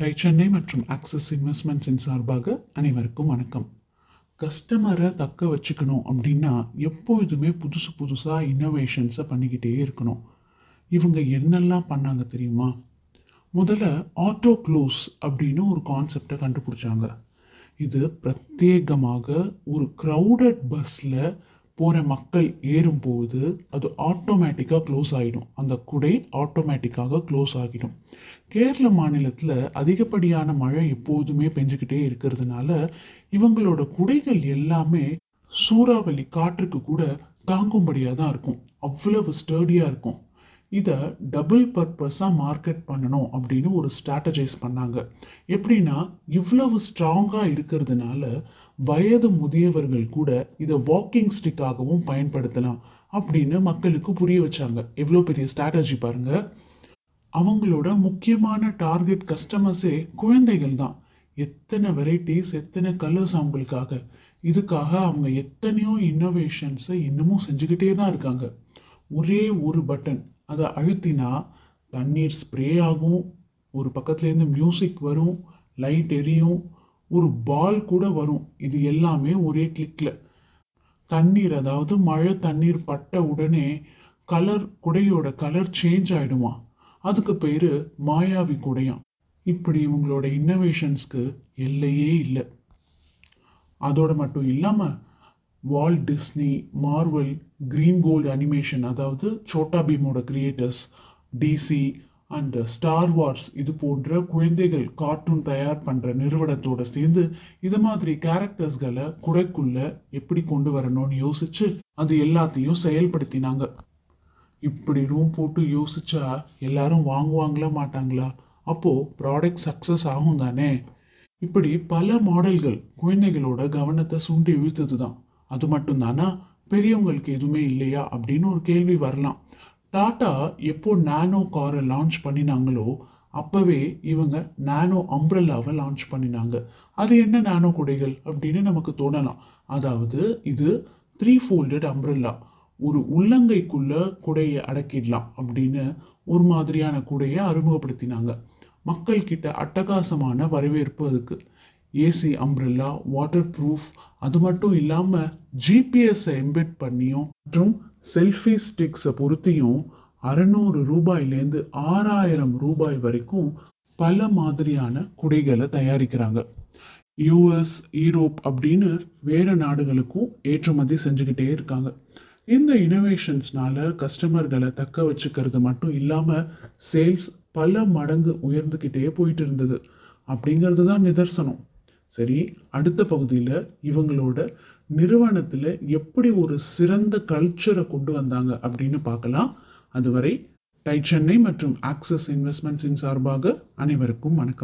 Tie Chennai மற்றும் axis இன்வெஸ்ட்மெண்ட்ஸின் சார்பாக அனைவருக்கும் வணக்கம். கஸ்டமரை தக்க வச்சுக்கணும் அப்படின்னா எப்பொழுதுமே புதுசு புதுசாக இன்னோவேஷன்ஸை பண்ணிக்கிட்டே இருக்கணும். இவங்க என்னெல்லாம் பண்ணாங்க தெரியுமா? முதல்ல ஆட்டோ க்ளோஸ் அப்படின்னு ஒரு கான்செப்டை கண்டுபிடிச்சாங்க. இது பிரத்யேகமாக ஒரு க்ரௌடட் பஸ்ஸில் போகிற மக்கள் ஏறும்போது அது ஆட்டோமேட்டிக்காக க்ளோஸ் ஆகிடும் அந்த குடை ஆட்டோமேட்டிக்காக க்ளோஸ் ஆகிடும். கேரள மாநிலத்தில் அதிகப்படியான மழை எப்போதுமே பெஞ்சுக்கிட்டே இருக்கிறதுனால இவங்களோட குடைகள் எல்லாமே சூறாவளி காற்றுக்கு கூட தாங்கும்படியாக தான் இருக்கும். அவ்வளவு ஸ்டர்டியாக இருக்கும். இதை டபுள் பர்பஸாக மார்க்கெட் பண்ணணும் அப்படின்னு ஒரு ஸ்ட்ராட்டஜைஸ் பண்ணாங்க. எப்படின்னா இவ்வளவு ஸ்ட்ராங்காக இருக்கிறதுனால வயது முதியவர்கள் கூட இதை வாக்கிங் ஸ்டிக்காகவும் பயன்படுத்தலாம் அப்படின்னு மக்களுக்கு புரிய வச்சாங்க. எவ்வளோ பெரிய ஸ்ட்ராட்டஜி பாருங்கள் அவங்களோட முக்கியமான டார்கெட் கஸ்டமர்ஸே குழந்தைகள் தான். எத்தனை வெரைட்டிஸ் எத்தனை கலர்ஸ் அவங்களுக்காக. இதுக்காக அவங்க எத்தனையோ இன்னோவேஷன்ஸை இன்னமும் செஞ்சுக்கிட்டே தான் இருக்காங்க. ஒரே ஒரு பட்டன் அதை அழுத்தினா தண்ணீர் ஸ்ப்ரே ஆகும். ஒரு பக்கத்துலேருந்து மியூசிக் வரும் லைட் எரியும் ஒரு பால் கூட வரும். இது எல்லாமே ஒரே கிளிக்கில் தண்ணீர் அதாவது மழை தண்ணீர் பட்ட உடனே கலர் குடையோட கலர் சேஞ்ச் ஆகிடுமா அதுக்கு பேர் மாயாவி குடையாம் இப்படி இவங்களோட இன்னோவேஷன்ஸ்க்கு எல்லையே இல்லை. அதோட மட்டும் இல்லாமல் Walt Disney Marvel Green Gold Animation அதாவது Chhota பீமோட creators DC and Star Wars இது போன்ற குழந்தைகள் கார்ட்டூன் தயார் பண்ணுற நிறுவனத்தோட சேர்ந்து இது மாதிரி கேரக்டர்ஸ்களை குடைக்குள்ள எப்படி கொண்டு வரணும்னு யோசிச்சு அது எல்லாத்தையும் செயல்படுத்தினாங்க. இப்படி ரூம் போட்டு யோசிச்சா எல்லாரும் வாங்குவாங்களா மாட்டாங்களா? அப்போது ப்ராடக்ட் சக்ஸஸ் ஆகும் தானே இப்படி பல மாடல்கள் குழந்தைகளோட கவனத்தை சுண்டி இழுத்தது தான் அது மட்டும்தானா? பெரியவங்களுக்கு எதுவுமே இல்லையா? அப்படின்னு ஒரு கேள்வி வரலாம். டாட்டா எப்போ நானோ காரை லான்ச் பண்ணினாங்களோ அப்போவே இவங்க நானோ அம்ப்ரல்லாவை லான்ச் பண்ணினாங்க. அது என்ன நானோ குடைகள் அப்படின்னு நமக்கு தோணலாம். அதாவது இது த்ரீ ஃபோல்டட் அம்ப்ரல்லா. ஒரு உள்ளங்கைக்குள்ள குடையை அடக்கிடலாம் அப்படின்னு ஒரு மாதிரியான குடையை அறிமுகப்படுத்தினாங்க. மக்கள்கிட்ட அட்டகாசமான வரவேற்பு அதுக்கு. ஏசி அம்ப்ரெல்லா வாட்டர் ப்ரூஃப் அது மட்டும் இல்லாமல் ஜிபிஎஸ்ஸை எம்பெட் பண்ணியும் மற்றும் செல்ஃபி ஸ்டிக்ஸை பொருத்தியும் அறநூறு ரூபாயிலேருந்து ஆறாயிரம் ரூபாய் வரைக்கும் பல மாதிரியான குடைகளை தயாரிக்கிறாங்க. யூஎஸ் ஈரோப் அப்படின்னு வேறு நாடுகளுக்கும் ஏற்றுமதி செஞ்சுக்கிட்டே இருக்காங்க. இந்த இனோவேஷன்ஸ்னால கஸ்டமர்களை தக்க வச்சுக்கிறது மட்டும் இல்லாமல் சேல்ஸ் பல மடங்கு உயர்ந்துக்கிட்டே போயிட்டு இருந்தது. அப்படிங்கிறது தான் நிதர்சனம். சரி அடுத்த பகுதியில் இவங்களோட நிறுவனத்தில் எப்படி ஒரு சிறந்த கல்ச்சரை கொண்டு வந்தாங்க அப்படின்னு பார்க்கலாம். அதுவரை டை சென்னை மற்றும் ஆக்சஸ் இன்வெஸ்ட்மெண்ட்ஸின் சார்பாக அனைவருக்கும் வணக்கம்.